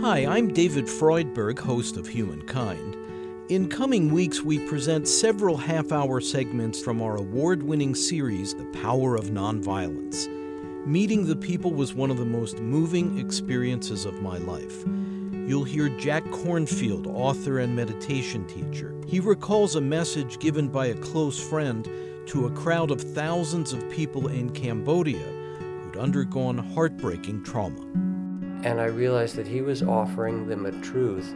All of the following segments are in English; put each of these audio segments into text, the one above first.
Hi, I'm David Freudberg, host of Humankind. In coming weeks, we present several half hour segments from our award winning series, The Power of Nonviolence. Meeting the people was one of the most moving experiences of my life. You'll hear Jack Kornfield, author and meditation teacher. He recalls a message given by a close friend to a crowd of thousands of people in Cambodia who'd undergone heartbreaking trauma. And I realized that he was offering them a truth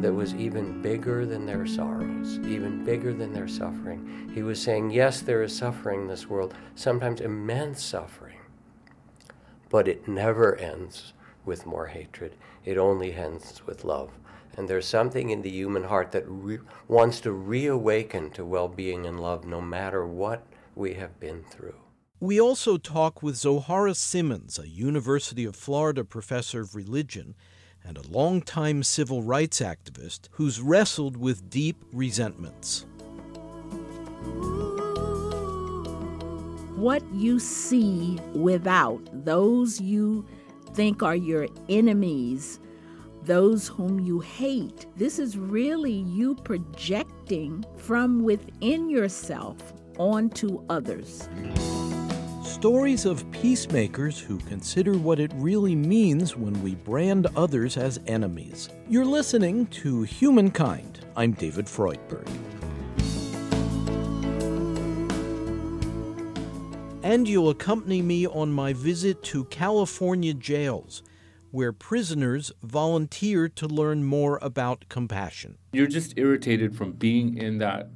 that was even bigger than their sorrows, even bigger than their suffering. He was saying, Yes, there is suffering in this world, sometimes immense suffering, but it never ends with more hatred. It only ends with love. And there's something in the human heart that re- wants to reawaken to well being and love no matter what we have been through. We also talk with Zoharah Simmons, a University of Florida professor of religion and a longtime civil rights activist who's wrestled with deep resentments. What you see without, those you think are your enemies, those whom you hate. This is really you projecting from within yourself onto others. Stories of peacemakers who consider what it really means when we brand others as enemies. You're listening to Humankind. I'm David Freudberg. And you'll accompany me on my visit to California jails, where prisoners volunteer to learn more about compassion. You're just irritated from being in that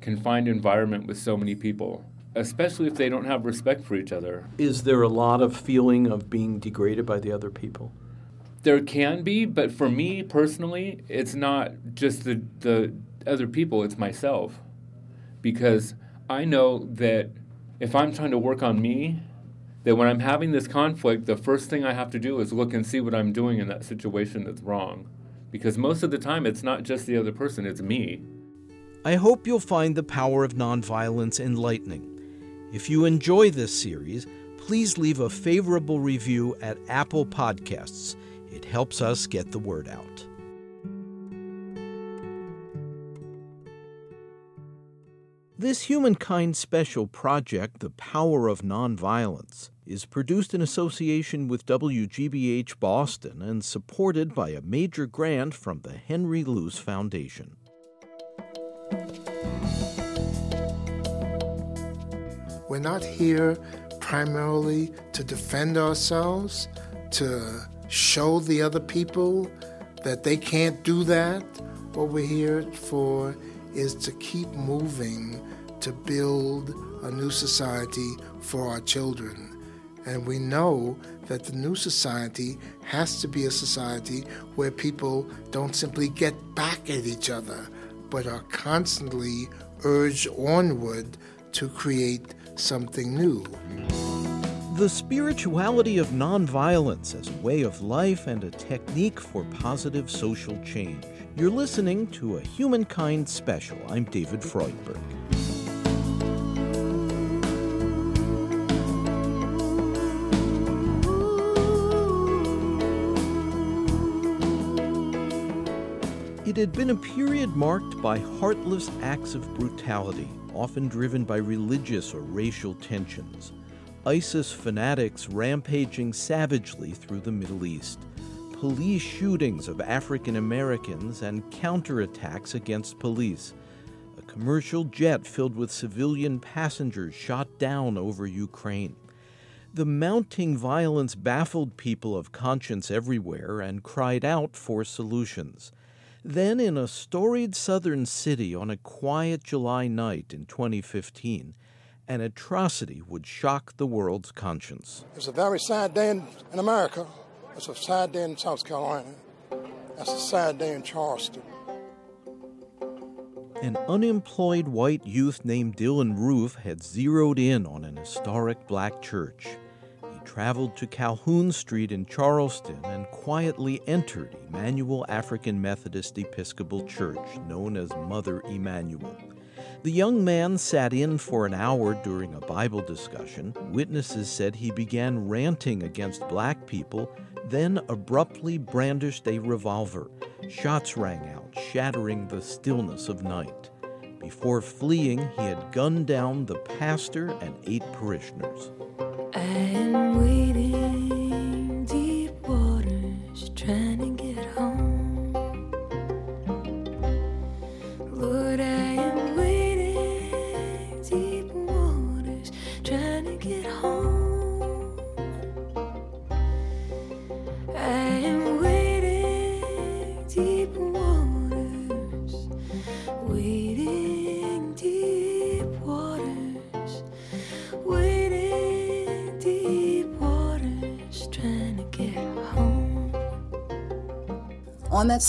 confined environment with so many people, especially if they don't have respect for each other. Is there a lot of feeling of being degraded by the other people? There can be, but for me personally, it's not just the, the other people, it's myself. Because I know that if I'm trying to work on me, that when I'm having this conflict, the first thing I have to do is look and see what I'm doing in that situation that's wrong. Because most of the time, it's not just the other person, it's me. I hope you'll find the power of nonviolence enlightening. If you enjoy this series, please leave a favorable review at Apple Podcasts. It helps us get the word out. This Humankind Special project, The Power of Nonviolence, is produced in association with WGBH Boston and supported by a major grant from the Henry Luce Foundation. We're not here primarily to defend ourselves, to show the other people that they can't do that. What we're here for is to keep moving to build a new society for our children. And we know that the new society has to be a society where people don't simply get back at each other, but are constantly urged onward to create something new. The spirituality of nonviolence as a way of life and a technique for positive social change. You're listening to a Humankind special. I'm David Freudberg. It had been a period marked by heartless acts of brutality, often driven by religious or racial tensions. ISIS fanatics rampaging savagely through the Middle East, police shootings of African Americans, and counterattacks against police. A commercial jet filled with civilian passengers shot down over Ukraine. The mounting violence baffled people of conscience everywhere and cried out for solutions. Then, in a storied southern city on a quiet July night in 2015, an atrocity would shock the world's conscience. It's a very sad day in, in America. It's a sad day in South Carolina. It's a sad day in Charleston. An unemployed white youth named Dylann Roof had zeroed in on an historic black church. Traveled to Calhoun Street in Charleston and quietly entered Emanuel African Methodist Episcopal Church, known as Mother Emanuel. The young man sat in for an hour during a Bible discussion. Witnesses said he began ranting against black people then abruptly brandished a revolver. Shots rang out, shattering the stillness of night. Before fleeing, he had gunned down the pastor and eight parishioners.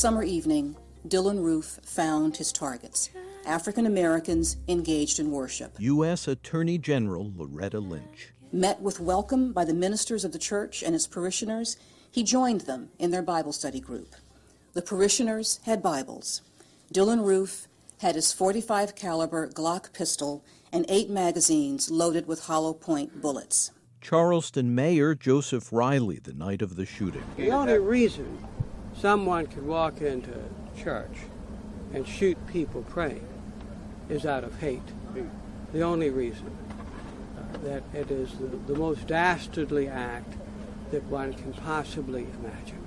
Summer evening, Dylann Roof found his targets African Americans engaged in worship. U.S. Attorney General Loretta Lynch. Met with welcome by the ministers of the church and its parishioners, he joined them in their Bible study group. The parishioners had Bibles. Dylann Roof had his 45 caliber Glock pistol and eight magazines loaded with hollow point bullets. Charleston Mayor Joseph Riley the night of the shooting. The only reason someone could walk into church and shoot people praying is out of hate. The only reason uh, that it is the, the most dastardly act that one can possibly imagine.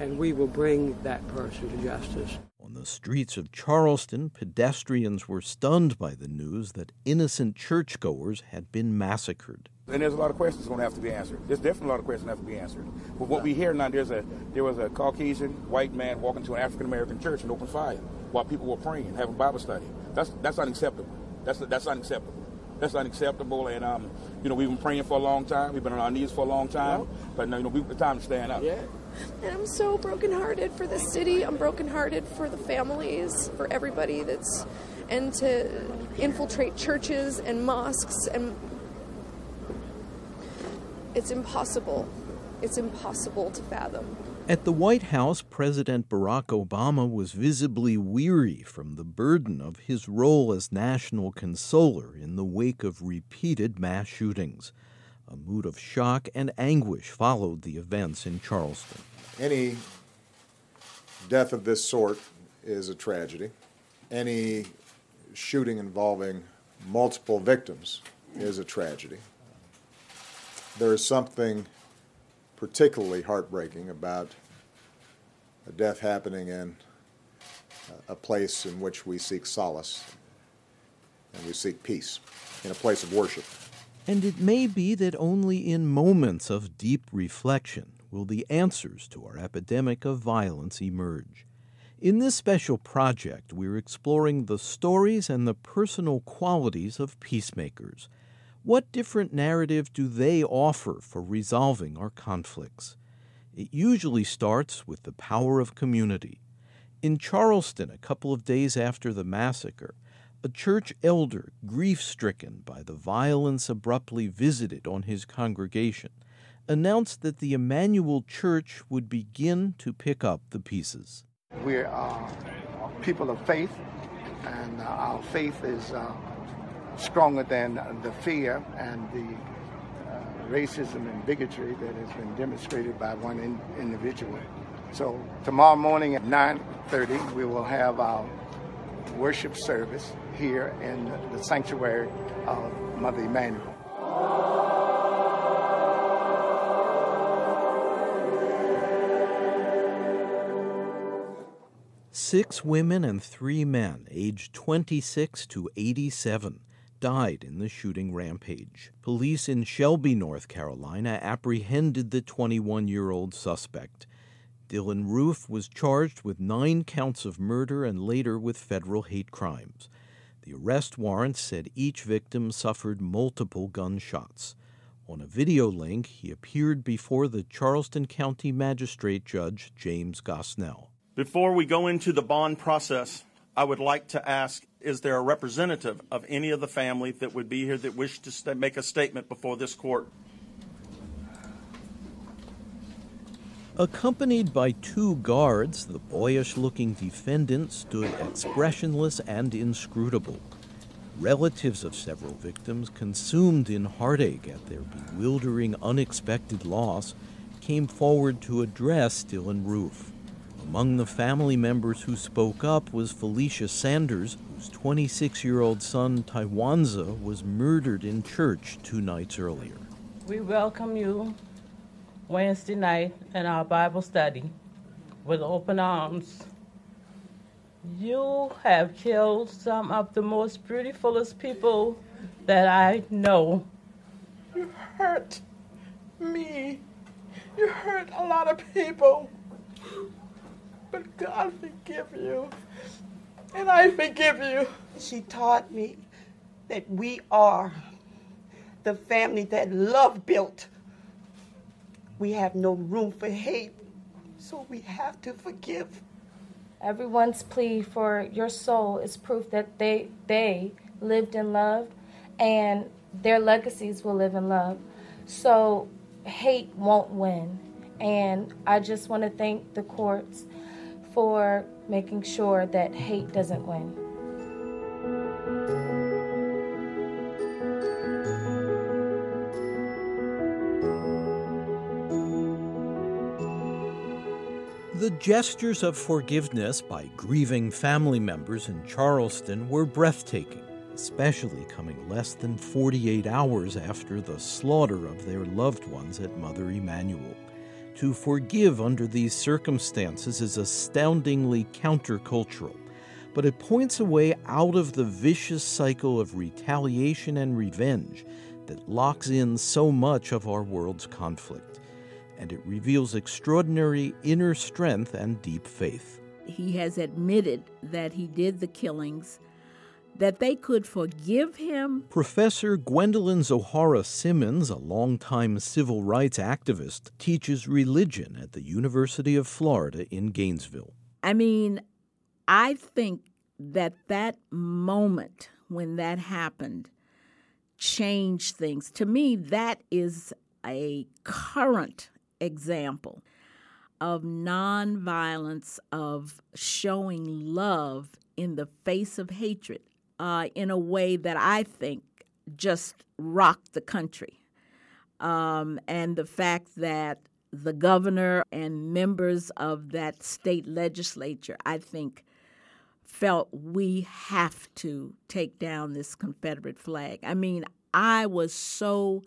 And we will bring that person to justice. On the streets of Charleston, pedestrians were stunned by the news that innocent churchgoers had been massacred. And there's a lot of questions going to have to be answered. There's definitely a lot of questions that have to be answered. But what we hear now, there's a there was a Caucasian white man walking to an African American church and opened fire while people were praying, having Bible study. That's that's unacceptable. That's that's unacceptable. That's unacceptable. And um, you know, we've been praying for a long time. We've been on our knees for a long time. But now, you know, we the time to stand up. Yeah. And I'm so brokenhearted for the city. I'm brokenhearted for the families, for everybody that's, and to infiltrate churches and mosques and it's impossible. It's impossible to fathom. At the White House, President Barack Obama was visibly weary from the burden of his role as national consoler in the wake of repeated mass shootings. A mood of shock and anguish followed the events in Charleston. Any death of this sort is a tragedy. Any shooting involving multiple victims is a tragedy. There is something particularly heartbreaking about a death happening in a place in which we seek solace and we seek peace, in a place of worship. And it may be that only in moments of deep reflection will the answers to our epidemic of violence emerge. In this special project, we're exploring the stories and the personal qualities of peacemakers. What different narrative do they offer for resolving our conflicts? It usually starts with the power of community. In Charleston, a couple of days after the massacre, a church elder, grief stricken by the violence abruptly visited on his congregation, announced that the Emanuel Church would begin to pick up the pieces. We're people of faith, and uh, our faith is uh, stronger than the fear and the uh, racism and bigotry that has been demonstrated by one in- individual. So tomorrow morning at 9:30, we will have our worship service here in the sanctuary of Mother Emanuel. Six women and three men, aged 26 to 87, died in the shooting rampage. Police in Shelby, North Carolina, apprehended the 21 year old suspect. Dylann Roof was charged with nine counts of murder and later with federal hate crimes. The arrest warrant said each victim suffered multiple gunshots. On a video link, he appeared before the Charleston County Magistrate Judge James Gosnell. Before we go into the bond process, I would like to ask is there a representative of any of the family that would be here that wished to st- make a statement before this court? Accompanied by two guards, the boyish looking defendant stood expressionless and inscrutable. Relatives of several victims, consumed in heartache at their bewildering, unexpected loss, came forward to address Dylann Roof. Among the family members who spoke up was Felicia Sanders, whose 26 year old son Tywanza was murdered in church two nights earlier. We welcome you Wednesday night in our Bible study with open arms. You have killed some of the most beautifulest people that I know. You hurt me. You hurt a lot of people. But God forgive you. And I forgive you. She taught me that we are the family that love built. We have no room for hate, so we have to forgive. Everyone's plea for your soul is proof that they they lived in love and their legacies will live in love. So hate won't win. And I just want to thank the courts for making sure that hate doesn't win. The gestures of forgiveness by grieving family members in Charleston were breathtaking, especially coming less than 48 hours after the slaughter of their loved ones at Mother Emanuel. To forgive under these circumstances is astoundingly countercultural, but it points a way out of the vicious cycle of retaliation and revenge that locks in so much of our world's conflict and it reveals extraordinary inner strength and deep faith. He has admitted that he did the killings, that they could forgive him. Professor Gwendolyn Zoharah Simmons, a longtime civil rights activist, teaches religion at the University of Florida in Gainesville. I mean, I think that that moment when that happened changed things. To me, that is a current example of nonviolence, of showing love in the face of hatred uh, in a way that I think just rocked the country. Um, and the fact that the governor and members of that state legislature, I think, felt we have to take down this Confederate flag. I mean, I was so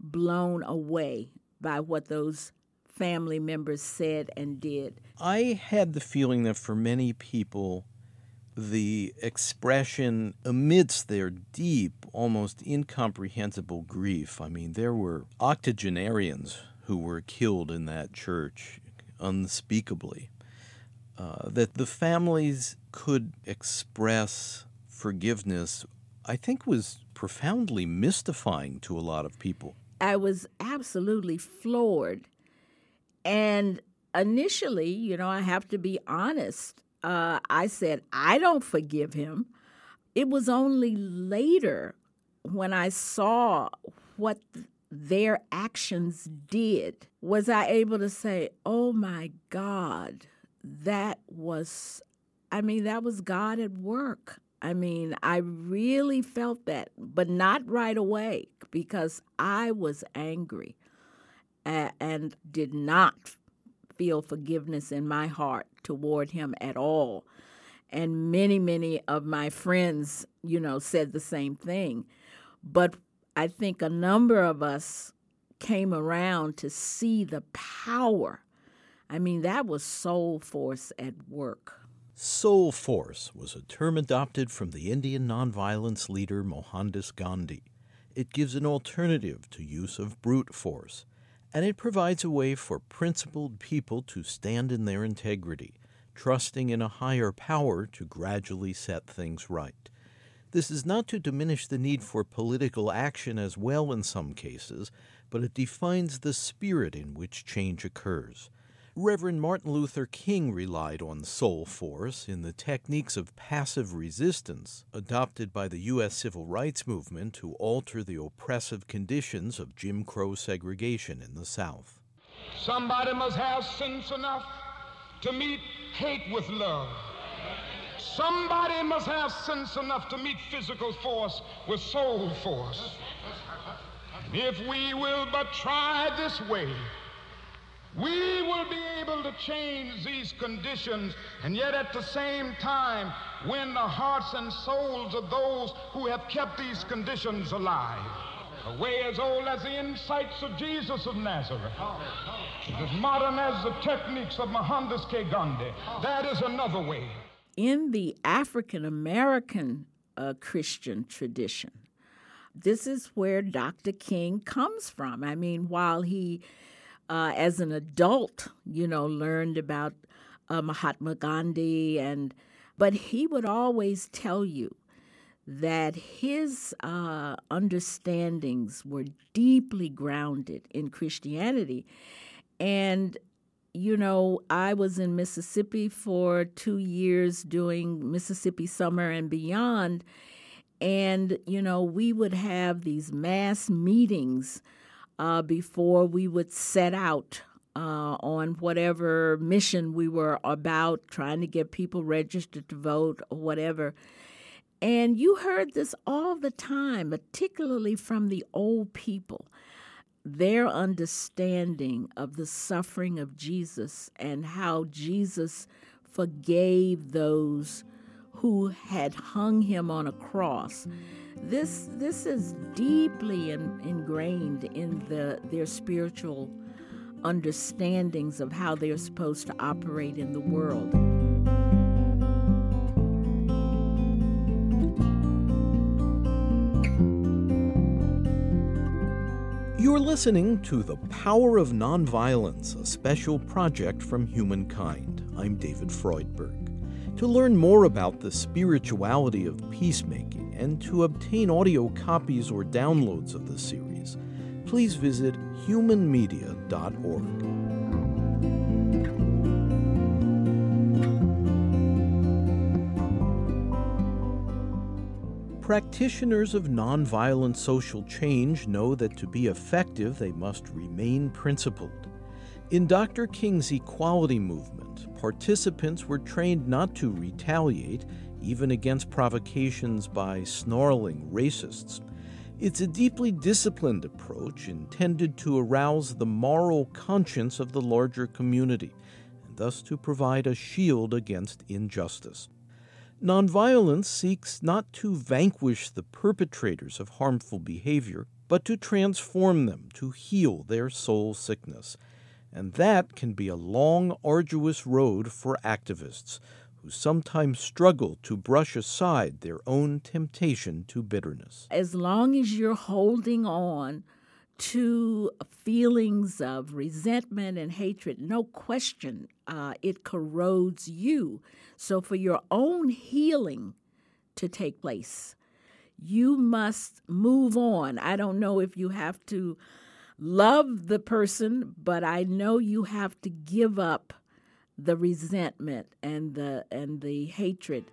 blown away by what those family members said and did. I had the feeling that for many people, the expression amidst their deep, almost incomprehensible grief. I mean, there were octogenarians who were killed in that church unspeakably. Uh, that the families could express forgiveness, I think was profoundly mystifying to a lot of people. I was absolutely floored. And initially, you know, I have to be honest, uh, I said, I don't forgive him. It was only later when I saw what their actions did was I able to say, oh my God, that was, I mean, that was God at work. I mean, I really felt that, but not right away because I was angry and did not feel forgiveness in my heart toward him at all. And many, many of my friends, you know, said the same thing. But I think a number of us came around to see the power. I mean, that was soul force at work. Soul force was a term adopted from the Indian nonviolence leader Mohandas Gandhi. It gives an alternative to use of brute force and it provides a way for principled people to stand in their integrity, trusting in a higher power to gradually set things right. This is not to diminish the need for political action as well in some cases, but it defines the spirit in which change occurs. Reverend Martin Luther King relied on soul force in the techniques of passive resistance adopted by the U.S. civil rights movement to alter the oppressive conditions of Jim Crow segregation in the South. Somebody must have sense enough to meet hate with love. Somebody must have sense enough to meet physical force with soul force. If we will but try this way, we will be able to change these conditions and yet at the same time win the hearts and souls of those who have kept these conditions alive. A way as old as the insights of Jesus of Nazareth, as modern as the techniques of Mohandas K. Gandhi. That is another way. In the African American uh, Christian tradition, this is where Dr. King comes from. I mean, while he uh, as an adult, you know, learned about uh, Mahatma Gandhi, and but he would always tell you that his uh, understandings were deeply grounded in Christianity, and you know, I was in Mississippi for two years doing Mississippi Summer and Beyond. And, you know, we would have these mass meetings uh, before we would set out uh, on whatever mission we were about, trying to get people registered to vote or whatever. And you heard this all the time, particularly from the old people. Their understanding of the suffering of Jesus and how Jesus forgave those who had hung him on a cross. This this is deeply in, ingrained in the their spiritual understandings of how they're supposed to operate in the world. You're listening to The Power of Nonviolence, a special project from Humankind. I'm David Freudberg. To learn more about the spirituality of peacemaking and to obtain audio copies or downloads of the series, please visit humanmedia.org. Practitioners of nonviolent social change know that to be effective, they must remain principled. In Dr. King's equality movement, participants were trained not to retaliate, even against provocations by snarling racists. It's a deeply disciplined approach intended to arouse the moral conscience of the larger community, and thus to provide a shield against injustice. Nonviolence seeks not to vanquish the perpetrators of harmful behavior, but to transform them, to heal their soul sickness and that can be a long, arduous road for activists who sometimes struggle to brush aside their own temptation to bitterness. As long as you're holding on to feelings of resentment and hatred, no question, uh, it corrodes you. So, for your own healing to take place, you must move on. I don't know if you have to love the person, but I know you have to give up the resentment and the and the hatred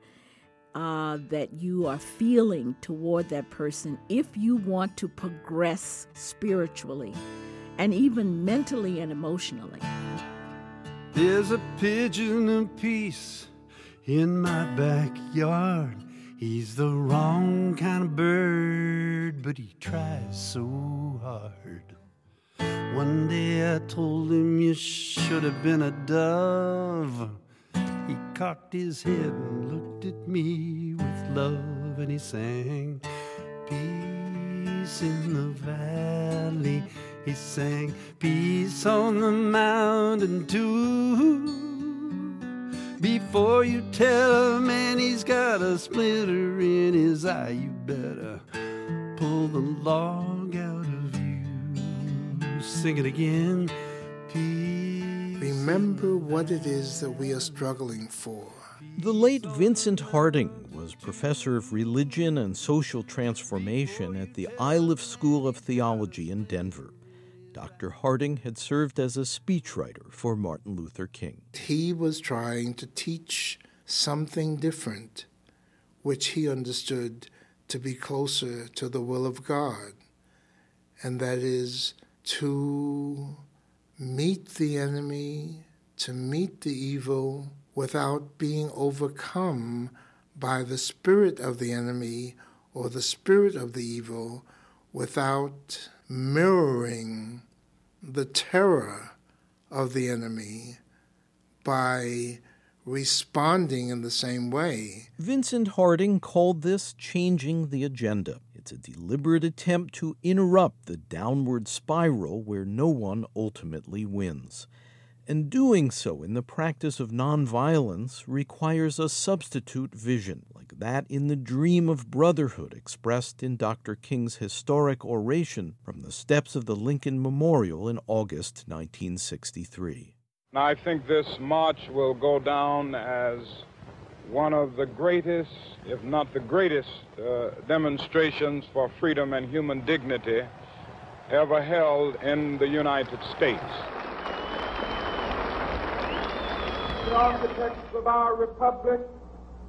uh, that you are feeling toward that person if you want to progress spiritually and even mentally and emotionally. There's a pigeon of peace in my backyard. He's the wrong kind of bird, but he tries so hard. One day I told him you should have been a dove. He cocked his head and looked at me with love and he sang, Peace in the valley. He sang, Peace on the mountain too. Before you tell a man he's got a splinter in his eye, you better pull the log out sing it again. Peace. Remember what it is that we are struggling for. The late Vincent Harding was professor of religion and social transformation at the Iliff School of Theology in Denver. Dr. Harding had served as a speechwriter for Martin Luther King. He was trying to teach something different, which he understood to be closer to the will of God, and that is to meet the enemy, to meet the evil without being overcome by the spirit of the enemy or the spirit of the evil, without mirroring the terror of the enemy by responding in the same way. Vincent Harding called this changing the agenda. It's a deliberate attempt to interrupt the downward spiral where no one ultimately wins. And doing so in the practice of nonviolence requires a substitute vision, like that in the dream of brotherhood expressed in Dr. King's historic oration from the steps of the Lincoln Memorial in August 1963. I think this march will go down as one of the greatest, if not the greatest, uh, demonstrations for freedom and human dignity ever held in the United States. The architects of our republic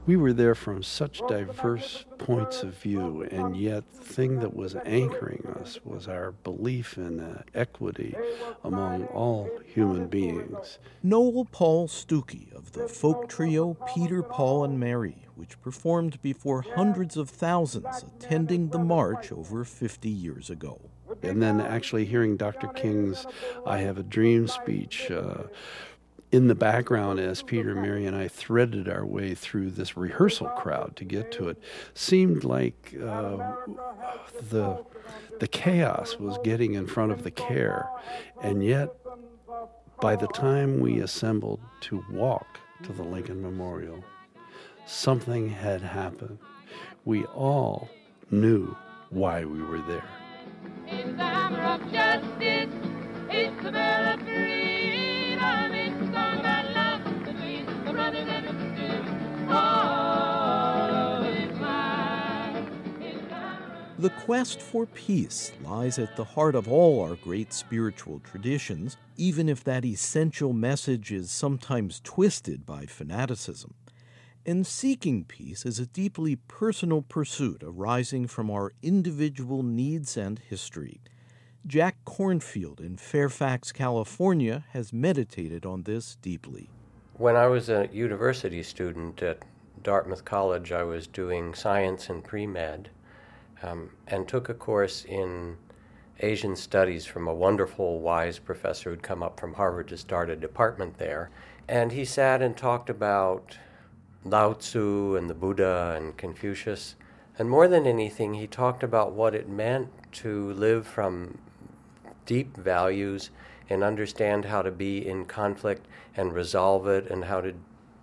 we were there from such diverse points of view, and yet the thing that was anchoring us was our belief in uh, equity among all human beings. Noel Paul Stookey of the folk trio Peter, Paul, and Mary, which performed before hundreds of thousands attending the march over 50 years ago. And then actually hearing Dr. King's I Have a Dream speech. Uh, in the background as Peter, Mary, and I threaded our way through this rehearsal crowd to get to it, seemed like uh, the the chaos was getting in front of the care, and yet by the time we assembled to walk to the Lincoln Memorial, something had happened. We all knew why we were there. The quest for peace lies at the heart of all our great spiritual traditions, even if that essential message is sometimes twisted by fanaticism. And seeking peace is a deeply personal pursuit arising from our individual needs and history. Jack Kornfield in Fairfax, California, has meditated on this deeply. When I was a university student at Dartmouth College, I was doing science and pre med um, and took a course in Asian studies from a wonderful, wise professor who'd come up from Harvard to start a department there. And he sat and talked about Lao Tzu and the Buddha and Confucius. And more than anything, he talked about what it meant to live from deep values and understand how to be in conflict and resolve it and how to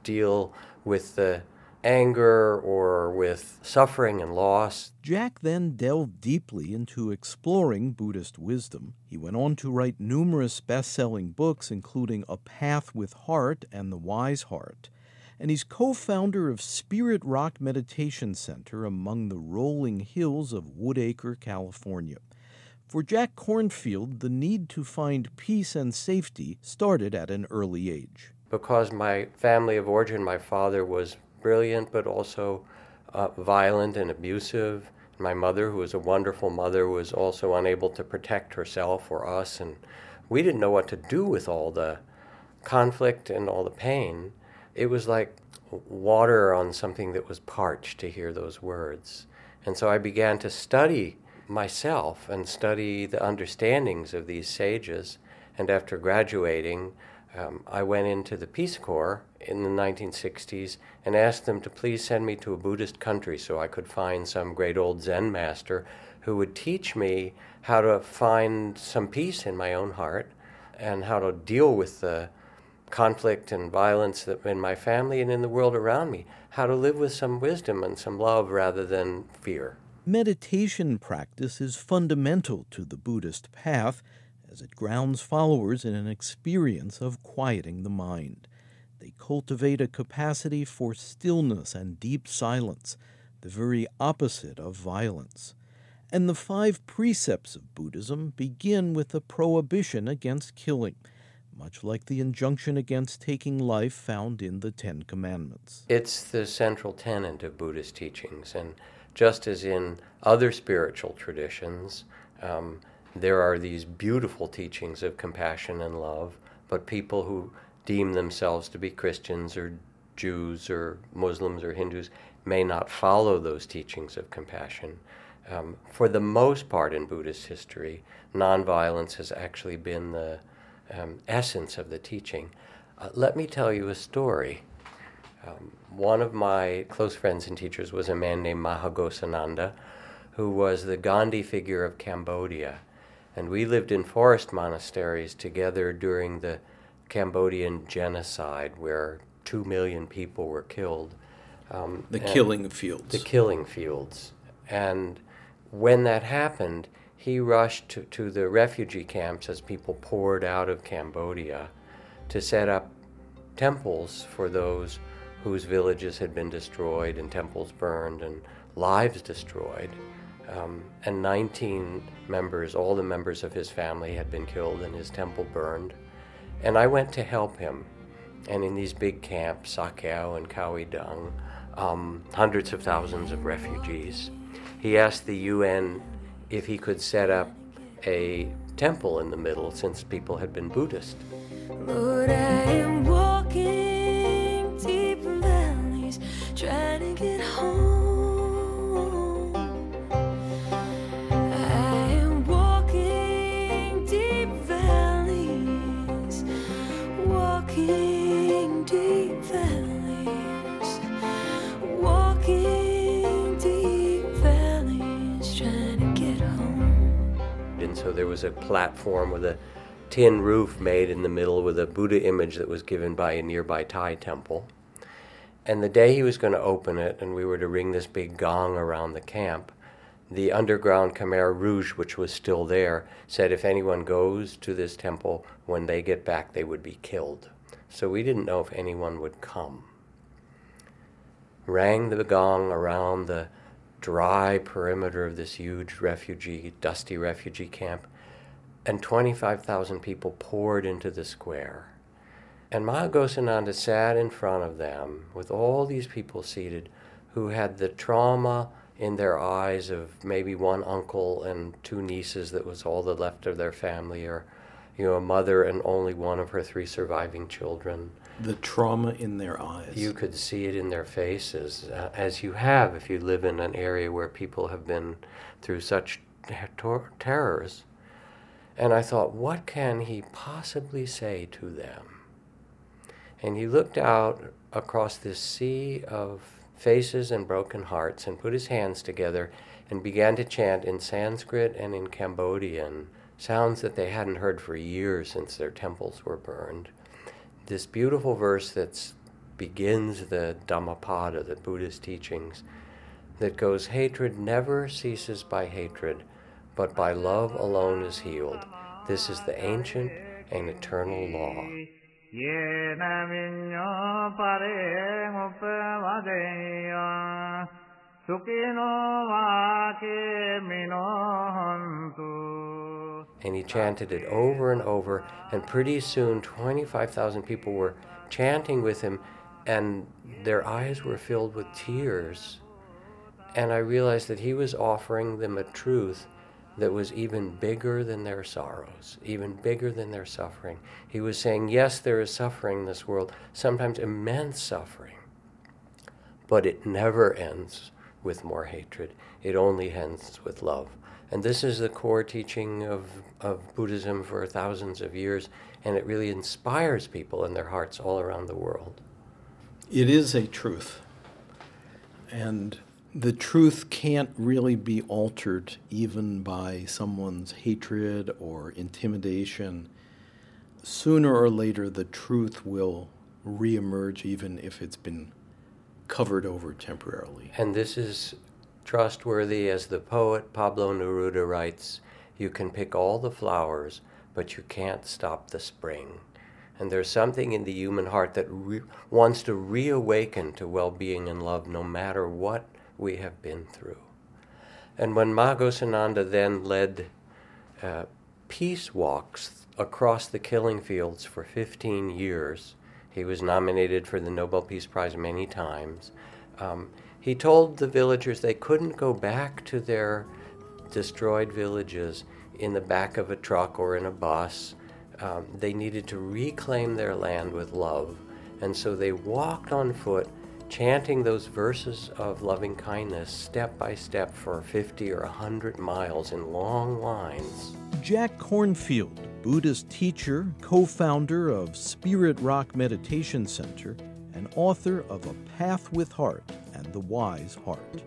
deal with the anger or with suffering and loss. Jack then delved deeply into exploring Buddhist wisdom. He went on to write numerous best selling books, including A Path with Heart and The Wise Heart. And he's co founder of Spirit Rock Meditation Center among the rolling hills of Woodacre, California. For Jack Kornfield, the need to find peace and safety started at an early age. Because my family of origin, my father was brilliant but also uh, violent and abusive. My mother, who was a wonderful mother, was also unable to protect herself or us, and we didn't know what to do with all the conflict and all the pain. It was like water on something that was parched to hear those words. And so I began to study myself and study the understandings of these sages. And after graduating, um, I went into the Peace Corps in the 1960s and asked them to please send me to a Buddhist country so I could find some great old Zen master who would teach me how to find some peace in my own heart and how to deal with the conflict and violence that in my family and in the world around me, how to live with some wisdom and some love rather than fear. Meditation practice is fundamental to the Buddhist path as it grounds followers in an experience of quieting the mind. They cultivate a capacity for stillness and deep silence, the very opposite of violence. And the five precepts of Buddhism begin with a prohibition against killing, much like the injunction against taking life found in the Ten Commandments. It's the central tenet of Buddhist teachings, and just as in other spiritual traditions, um, there are these beautiful teachings of compassion and love, but people who deem themselves to be Christians or Jews or Muslims or Hindus may not follow those teachings of compassion. Um, for the most part in Buddhist history, nonviolence has actually been the um, essence of the teaching. Uh, let me tell you a story. Um, one of my close friends and teachers was a man named Maha Ghosananda, who was the Gandhi figure of Cambodia. And we lived in forest monasteries together during the Cambodian genocide, where two million people were killed. Um, the killing fields. The killing fields. And when that happened, he rushed to, to the refugee camps as people poured out of Cambodia to set up temples for those whose villages had been destroyed and temples burned and lives destroyed. Um, and 19 members, all the members of his family, had been killed and his temple burned. And I went to help him. And in these big camps, Sa Kaeo and Khao-I-Dang, um, hundreds of thousands of refugees, he asked the UN if he could set up a temple in the middle since people had been Buddhist. But I am walking deep valleys, trying to get home. Was a platform with a tin roof made in the middle with a Buddha image that was given by a nearby Thai temple. And the day he was going to open it, and we were to ring this big gong around the camp, the underground Khmer Rouge, which was still there, said if anyone goes to this temple, when they get back, they would be killed. So we didn't know if anyone would come. Rang the gong around the dry perimeter of this huge refugee, dusty refugee camp, and 25,000 people poured into the square. And Maha Ghosananda sat in front of them with all these people seated who had the trauma in their eyes of maybe one uncle and two nieces that was all that left of their family, or you know, a mother and only one of her three surviving children. The trauma in their eyes. You could see it in their faces, uh, as you have if you live in an area where people have been through such ter- terrors. And I thought, what can he possibly say to them? And he looked out across this sea of faces and broken hearts and put his hands together and began to chant in Sanskrit and in Cambodian, sounds that they hadn't heard for years since their temples were burned. This beautiful verse that begins the Dhammapada, the Buddhist teachings, that goes, Hatred never ceases by hatred but by love alone is healed. This is the ancient and eternal law. And he chanted it over and over, and pretty soon 25,000 people were chanting with him, and their eyes were filled with tears. And I realized that he was offering them a truth that was even bigger than their sorrows, even bigger than their suffering. He was saying, Yes, there is suffering in this world, sometimes immense suffering, but it never ends with more hatred. It only ends with love. And this is the core teaching of, of Buddhism for thousands of years, and it really inspires people in their hearts all around the world. It is a truth. And the truth can't really be altered even by someone's hatred or intimidation. Sooner or later, the truth will reemerge, even if it's been covered over temporarily. And this is trustworthy, as the poet Pablo Neruda writes you can pick all the flowers, but you can't stop the spring. And there's something in the human heart that re- wants to reawaken to well being and love no matter what we have been through. And when Maha Ghosananda then led uh, peace walks across the killing fields for 15 years, he was nominated for the Nobel Peace Prize many times. Um, he told the villagers they couldn't go back to their destroyed villages in the back of a truck or in a bus. Um, they needed to reclaim their land with love. And so they walked on foot chanting those verses of loving kindness step by step for 50 or 100 miles in long lines. Jack Kornfield, Buddhist teacher, co founder of Spirit Rock Meditation Center, and author of A Path with Heart and The Wise Heart.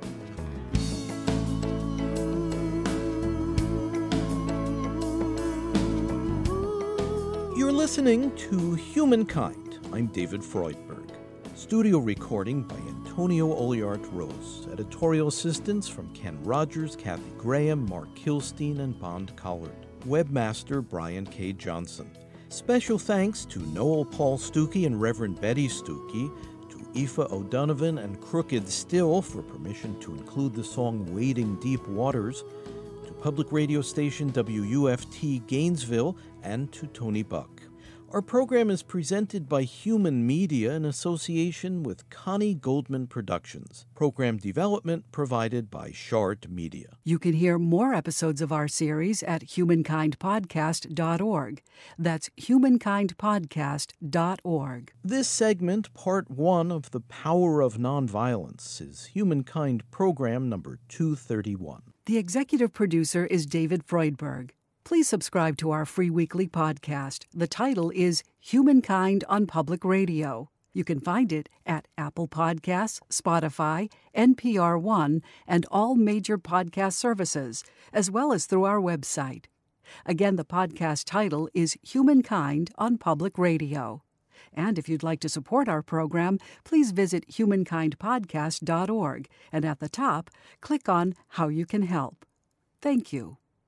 You're listening to Humankind. I'm David Freudberg. Studio recording by Antonio Oliart Rose. Editorial assistance from Ken Rogers, Kathy Graham, Mark Kilstein, and Bond Collard. Webmaster Brian K. Johnson. Special thanks to Noel Paul Stookey and Reverend Betty Stookey, to Aoife O'Donovan and Crooked Still for permission to include the song Wading Deep Waters, to public radio station WUFT Gainesville, and to Tony Buck. Our program is presented by Human Media in association with Connie Goldman Productions. Program development provided by Shard Media. You can hear more episodes of our series at humankindpodcast.org. That's humankindpodcast.org. This segment, part one of The Power of Nonviolence, is Humankind Program number 231. The executive producer is David Freudberg. Please subscribe to our free weekly podcast. The title is Humankind on Public Radio. You can find it at Apple Podcasts, Spotify, NPR One, and all major podcast services, as well as through our website. Again, the podcast title is Humankind on Public Radio. And if you'd like to support our program, please visit humankindpodcast.org and at the top, click on How You Can Help. Thank you.